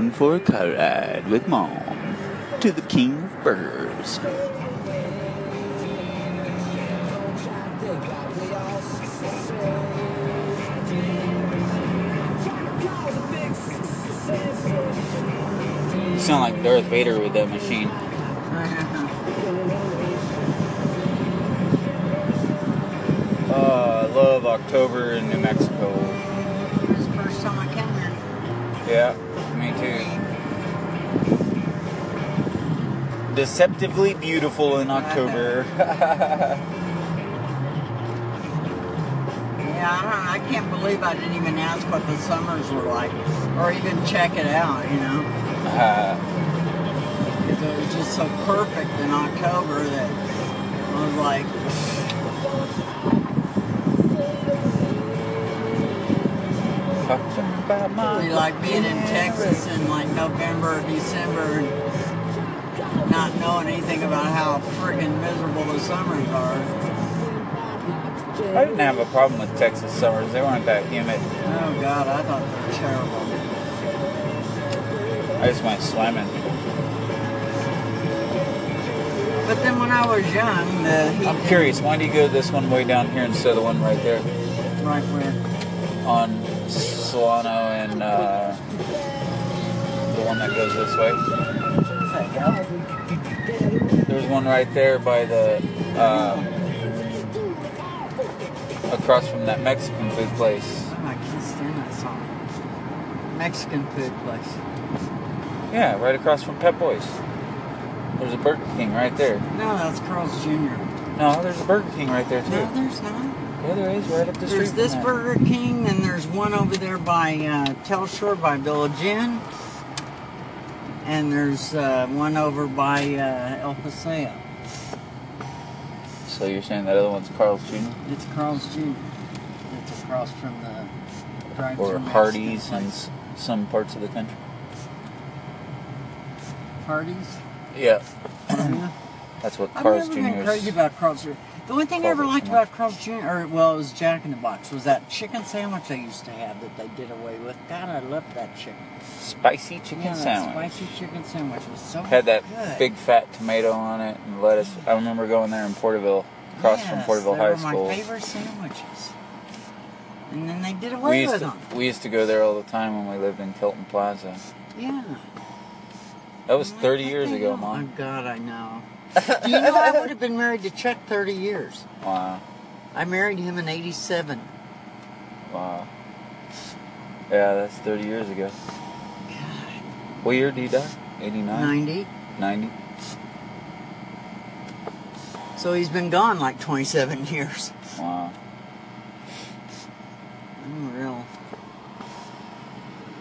going for a car ride with mom to the King of Burgers. You sound like Darth Vader with that machine. Oh, I love October in New Mexico. This is the first time I came here. Yeah, me too. Deceptively beautiful in October. Yeah, I, I can't believe I didn't even ask what the summers were like, or even check it out. You know, Uh, because it was just so perfect in October that I was like, talking about my you like being in Texas in like November or December, and not knowing anything about how friggin' miserable the summers are. I didn't have a problem with Texas summers. They weren't that humid. Oh God, I thought they were terrible. I just went swimming. But then when I was young, the heat I'm curious, why do you go this one way down here instead of the one right there right where on Solano and uh, the one that goes this way? There's one right there by the um, across from that Mexican food place. Oh, I can't stand that song. Mexican food place. Yeah, right across from Pep Boys. There's a Burger King right there. No, that's Carl's Jr. No, there's a Burger King right there too. No, there's not. Yeah, there is right up the street. There's this. Burger King, and there's one over there by uh, Telshor by Village Inn. And there's uh, one over by uh, El Paseo. So you're saying that other one's Carl's Jr. It's Carl's Jr. It's across from the drive-thru or Hardee's in s- some parts of the country? Hardee's. Yeah, Yeah. that's what I've Carl's never Jr. been crazy about Carl's Jr. The only thing I ever liked about Carl's Jr. or well, it was Jack in the Box was that chicken sandwich they used to have that they did away with. God, I loved that chicken. Spicy chicken yeah, sandwich. spicy chicken sandwich was so Had that good. big fat tomato on it and lettuce. I remember going there in Porterville, across from Yes, Porterville they High were School. my favorite sandwiches. And then they did away with to them. we used to go there all the time when we lived in Kilton Plaza. Yeah. That was 30 years ago. Mom. Oh my God, I know. Do you know I would have been married to Chuck 30 years? Wow, I married him in 87. wow. Yeah, that's 30 years ago. God. What year did he die? 89? 90. 90? So he's been gone like 27 years. Wow. Unreal.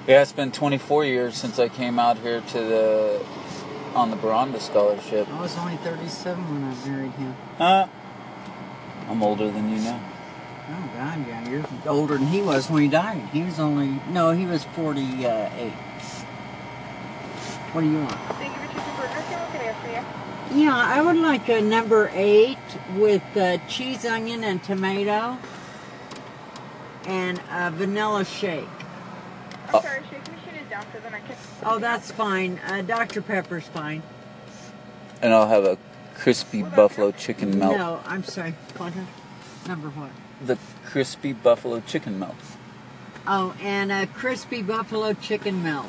Yeah, it's been 24 years since I came out here to the on the Baranda scholarship. I was only 37 when I married him. Huh? I'm older than you now. Oh God, yeah, you're older than he was when he died. He was only no, he was 48. What do you want? Thank you for choosing Burger King. What can I get for you? Yeah, I would like a number eight with uh, cheese, onion, and tomato, and a vanilla shake. I'm Oh. sorry, shake machine is then I can. Oh, that's fine. Uh, Dr. Pepper's fine. And I'll have a crispy buffalo chicken melt. No, I'm sorry. What? Number what? The crispy buffalo chicken melt. Oh, and a crispy buffalo chicken melt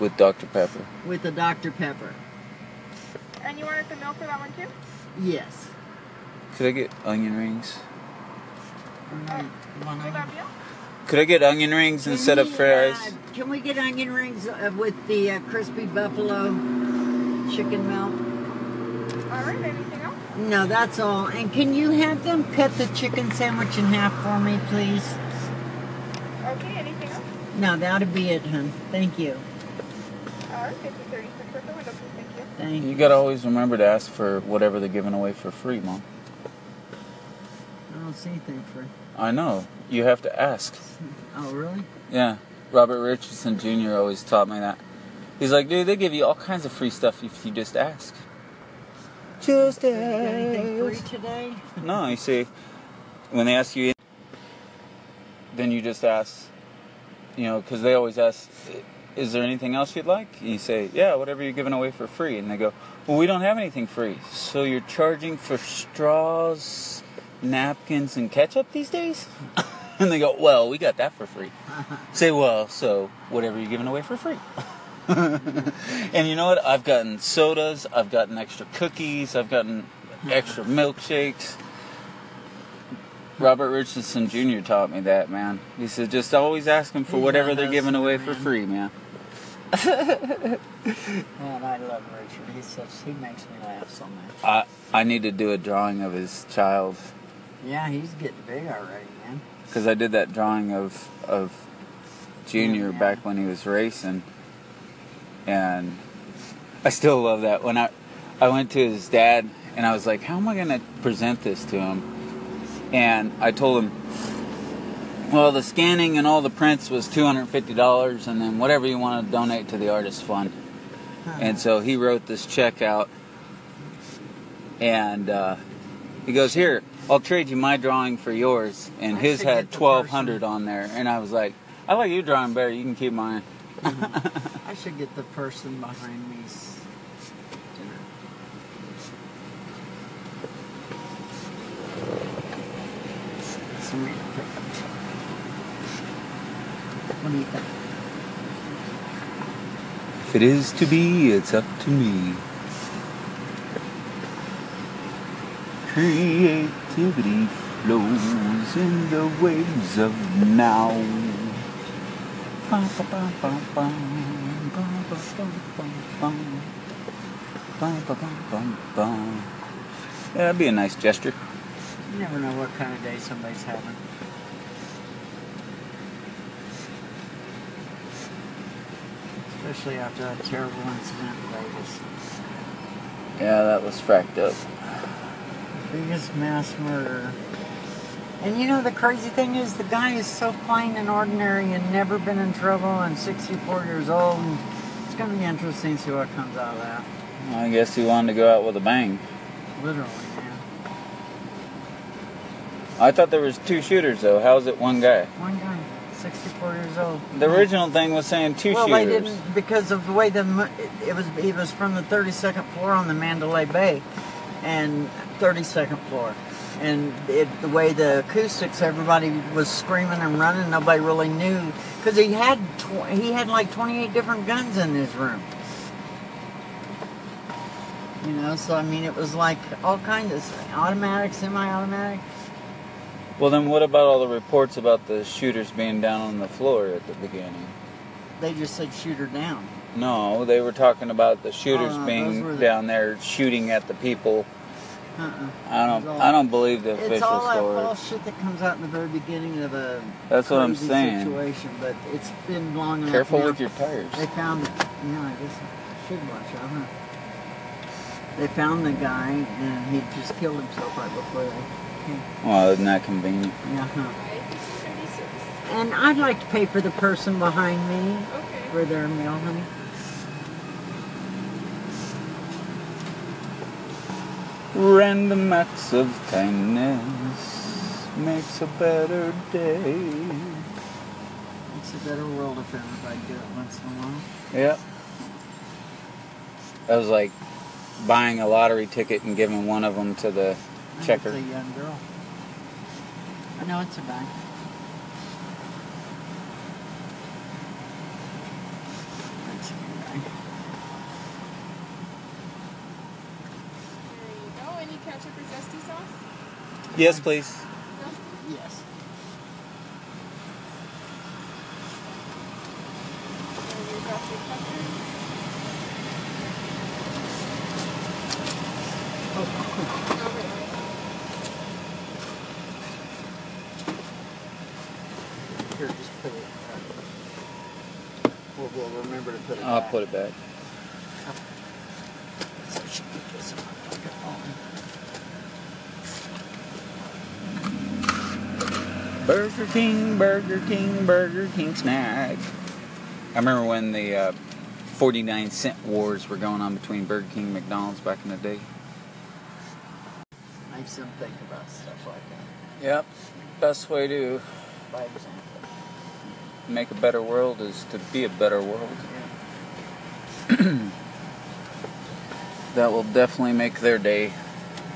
with Dr. Pepper. with a Dr. Pepper. And you wanted the milk for that one too? Yes. Could I get onion rings? One Will that onion. Be all? Could I get onion rings instead of fries? uh, can we get onion rings uh, with the uh, crispy buffalo chicken melt? All right. Anything else? No, that's all. And can you have them cut the chicken sandwich in half for me, please? Okay. Anything else? No, that'll be it, hun. Thank you. All right. 5036 window, please. Thank you. Thank You you. gotta always remember to ask for whatever they're giving away for free, Mom. I don't see anything for. I know. You have to ask. Oh, really? Yeah. Robert Richardson Jr. always taught me that. He's like, dude, they give you all kinds of free stuff if you just ask. Just You got anything free ask. today? No, you see, when they ask you, then you just ask you know, because they always ask, "Is there anything else you'd like?" And you say, "Yeah, whatever you're giving away for free." And they go, "Well, we don't have anything free. So you're charging for straws, napkins, and ketchup these days?" and they go, "Well, we got that for free." say, "Well, so whatever you're giving away for free." and you know what? I've gotten sodas, I've gotten extra cookies, I've gotten extra milkshakes. Robert Richardson Jr. taught me that, man. He said, just always ask them for whatever they're giving away for free, man. Man, I love Richard. He's such. He makes me laugh so much. I I need to do a drawing of his child Yeah, he's getting big already, man. because I did that drawing of of Junior Yeah. back when he was racing, and I still love that. When I I went to his dad and I was like, "How am I gonna present this to him?" And I told him, "Well, the scanning and all the prints was two hundred fifty dollars, and then whatever you want to donate to the artist fund." And so he wrote this check out, and uh, he goes, "Here, I'll trade you my drawing for yours." And I his had get the twelve hundred on there, and I was like, "I like your drawing better. You can keep mine." Mm-hmm. I should get the person behind me. dinner. Some real. What do you think? If it is to be, it's up to me. Creativity flows in the waves of now. That'd be a nice gesture. You never know what kind of day somebody's having. Especially after that terrible incident in Vegas. Yeah, that was fracked up. Biggest mass murder. And you know the crazy thing is the guy is so plain and ordinary and never been in trouble and 64 years old and it's going to be interesting to see what comes out of that. I guess he wanted to go out with a bang. Literally, man. I thought there was two shooters though. How's it one guy? One guy, 64 years old. The original thing was saying two well, shooters. Well, they didn't because of the way the it, it was. It was from the 32nd floor on the Mandalay Bay, and 32nd floor, and it, the way the acoustics, everybody was screaming and running. Nobody really knew because he had tw- he had like 28 different guns in his room. You know, so I mean, it was like all kinds of automatic, semi-automatic. Well, then what about all the reports about the shooters being down on the floor at the beginning? They just said shoot her down. No, they were talking about the shooters Oh, no, being down there shooting at the people. Uh-uh. I don't. All- I don't believe the official story. It's all that story. false shit that comes out in the very beginning of a That's what I'm saying. situation, but it's been long enough. Careful now. with your tires. They found, yeah, I guess I should watch out, huh? They found the guy, and he just killed himself right before they came. Well, isn't that convenient? Yeah, huh? And I'd like to pay for the person behind me Okay. for their meal, honey. Random acts of kindness makes a better day. It's a better world if everybody did it once in a while. Yep. I was like buying a lottery ticket and giving one of them to the checker. It's a young girl. I know it's a guy. It's a guy. There you go. Any ketchup or zesty sauce? Yes, please. Yes. There you got your pepper. Wait, wait. here, just put it. Uh, we'll, we'll remember to put it I'll back. put it back. So she can get some motherfucker on. Burger King, Burger King, Burger King snack. I remember when the uh, 49 cent wars were going on between Burger King and McDonald's back in the day. Makes them think about stuff like that. Yep. Best way to. By example. make a better world is to be a better world. That will definitely make their day.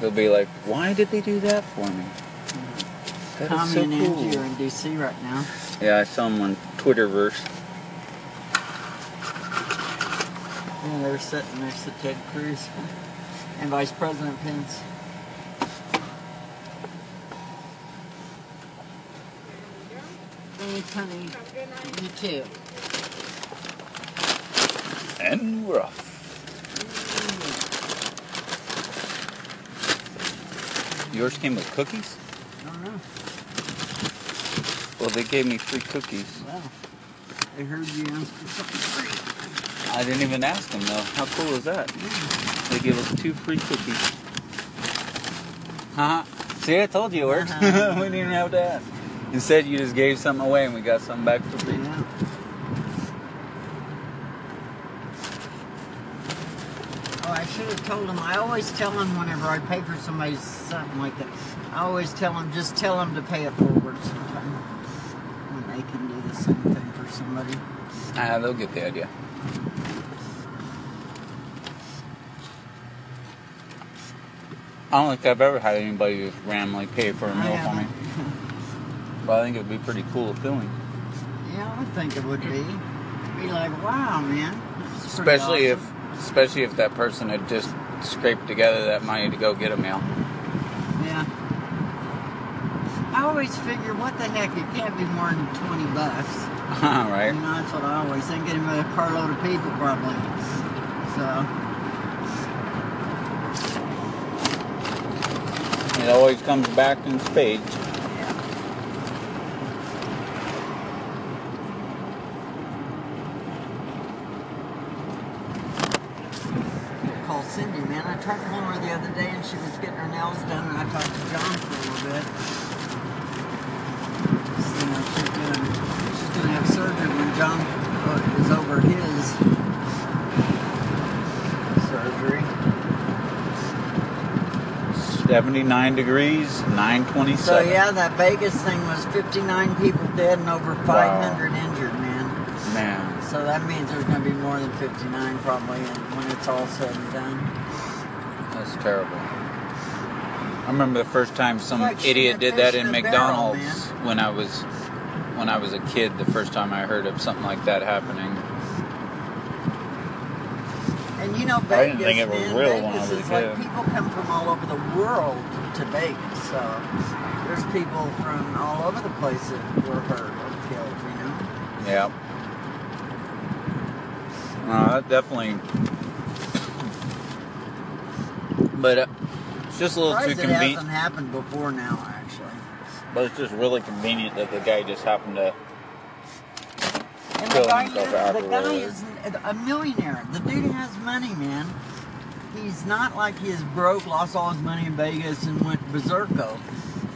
They'll be like, why did they do that for me? That is Tommy so and Angie cool. are in D.C. right now. Yeah, I saw them on Twitterverse. Yeah, they're sitting next to Ted Cruz and Vice President Pence. Thanks, honey. Have a good night. You too. And we're off. Mm. Yours came with cookies? Don't know. Well, they gave me free cookies. Well, I heard you ask for something free. I didn't even ask them though. How cool is that? They gave us two free cookies. Haha. See, I told you it works. Uh-huh. we didn't even have to ask. Instead, you just gave something away and we got something back for free. Yeah. Oh, I should have told him. I always tell them whenever I pay for somebody something like that. I always tell them, just tell them to pay it forward sometime. When they can do the same thing for somebody. Ah, they'll get the idea. I don't think I've ever had anybody just randomly pay for a meal for me. But I think it would be pretty cool feeling. Yeah, I think it would be. Be like, wow, man. Especially awesome. if especially if that person had just scraped together that money to go get a meal. Yeah. I always figure, what the heck, it can't be more than 20 bucks. right? You know, that's what I always think. Getting a carload of people, probably. So, It always comes back in spades. yeah. Call Cindy, man. I tried calling her the other day, and she was getting her nails done, and I talked to John for a little bit. So, you know, she's doing, she's gonna have surgery when John uh, is over his surgery. 79 degrees, 927. So yeah, that Vegas thing was 59 people dead and over 500 injured, man. Man, So that means there's going to be more than 59 probably when it's all said and done. That's terrible. I remember the first time some Like idiot did that in in a barrel, McDonald's when I was when I was a kid. The first time I heard of something like that happening. And you know, I Vegas, didn't think it was man, real when I Vegas was a is like people come from all over the world to Vegas. So there's people from all over the place that were hurt or killed, you know? Yeah. Uh, that definitely. But uh, it's just a little too Surprised it convenient. hasn't happened before now, actually. But it's just really convenient that the guy just happened to. And the guy, is, the guy is a millionaire. The dude has money, man. He's not like he is broke, lost all his money in Vegas, and went berserko.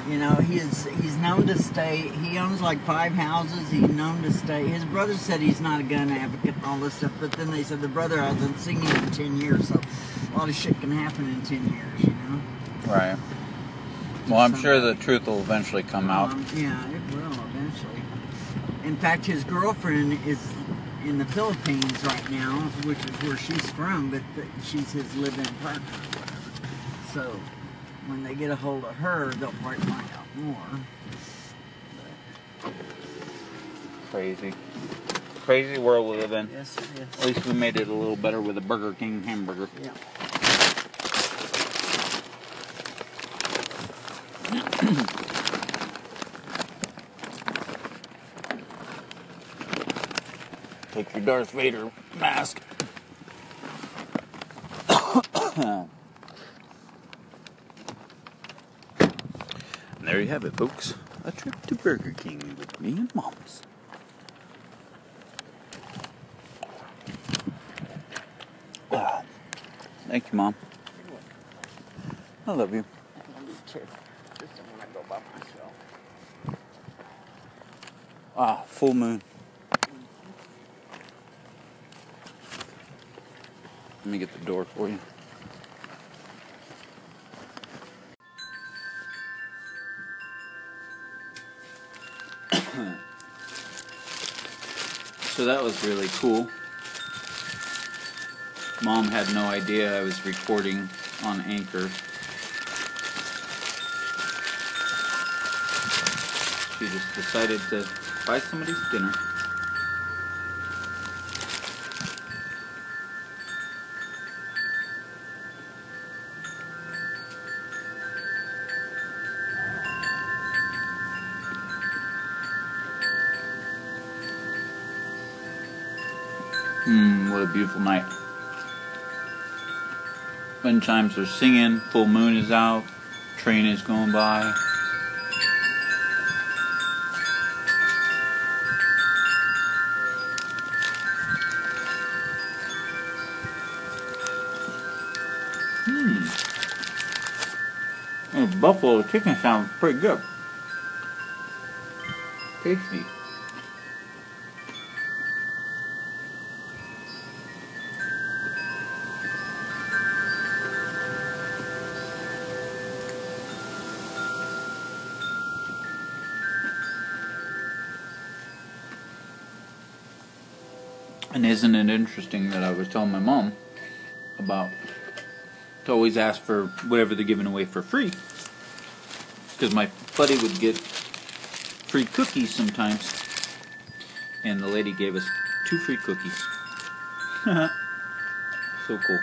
You know, he is he's known to stay. He owns like five houses. He's known to stay. His brother said he's not a gun advocate and all this stuff, but then they said the brother hasn't seen him in ten years, so a lot of shit can happen in ten years. You know. Right. Well, I'm sure the truth will eventually come out. Um, yeah, it will eventually. In fact, his girlfriend is in the Philippines right now, which is where she's from, but she's his live-in partner. So when they get a hold of her, they'll probably find out more. Crazy. Crazy world we live in. Yes, At least we made it a little better with a Burger King hamburger. Yeah. Take your Darth Vader mask. and there you have it, folks. A trip to Burger King with me and Moms. Ah, Thank you, Mom. I love you. Just don't want to go by myself. Ah, full moon. Let me get the door for you. So that was really cool. Mom had no idea I was recording on Anchor. She just decided to buy somebody's dinner. Hmm, what a beautiful night. Wind chimes are singing, full moon is out, train is going by. Buffalo chicken sounds pretty good. Tasty. And isn't it interesting that I was telling my mom about to always ask for whatever they're giving away for free? Because my buddy would get free cookies sometimes, and the lady gave us two free cookies. so cool.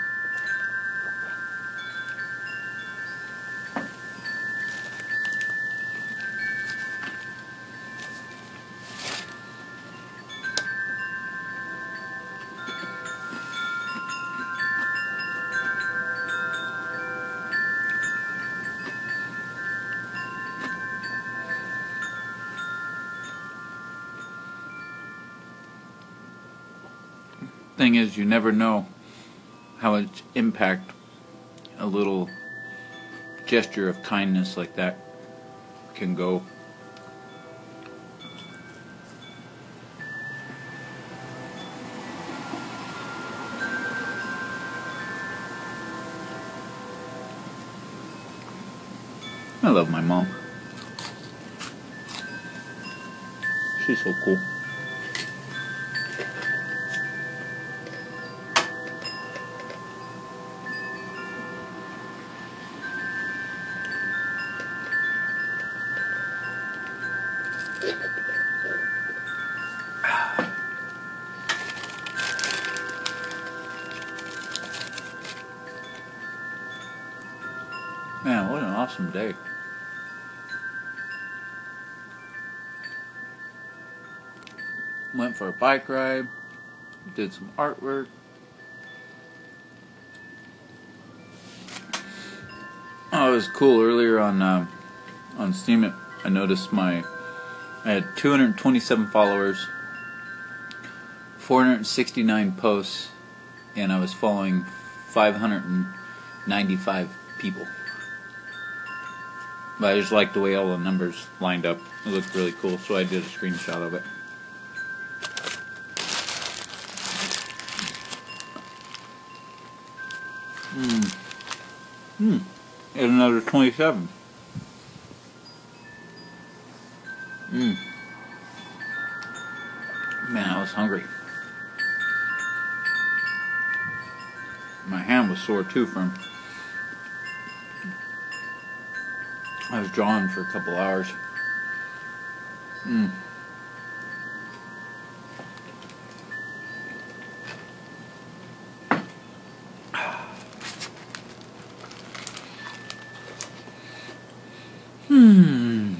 Thing is, you never know how much impact a little gesture of kindness like that can go. I love my mom. She's so cool. Awesome day. Went for a bike ride, did some artwork. Oh, it was cool. Earlier on uh, on Steam, it, I noticed my I had 227 followers, 469 posts, and I was following 595 people. But I just liked the way all the numbers lined up. It looked really cool, so I did a screenshot of it. Hmm. Hmm. And another 27. Hmm. Man, I was hungry. My hand was sore too from I was drawing for a couple hours. Mm. Hmm.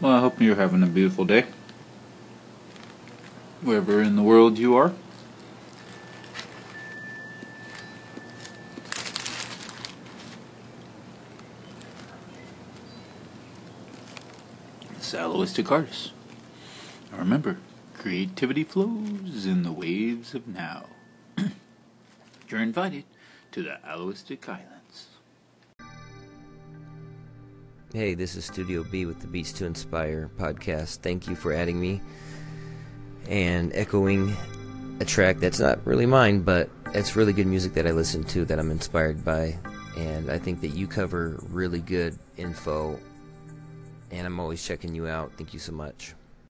Well, I hope you're having a beautiful day. Wherever in the world you are. Saloistic artists. Now remember, creativity flows in the waves of now. You're invited to the Aloistic Islands. Hey, this is Studio B with the Beats to Inspire podcast. Thank you for adding me and echoing a track that's not really mine, but it's really good music that I listen to that I'm inspired by. And I think that you cover really good info and I'm always checking you out. Thank you so much.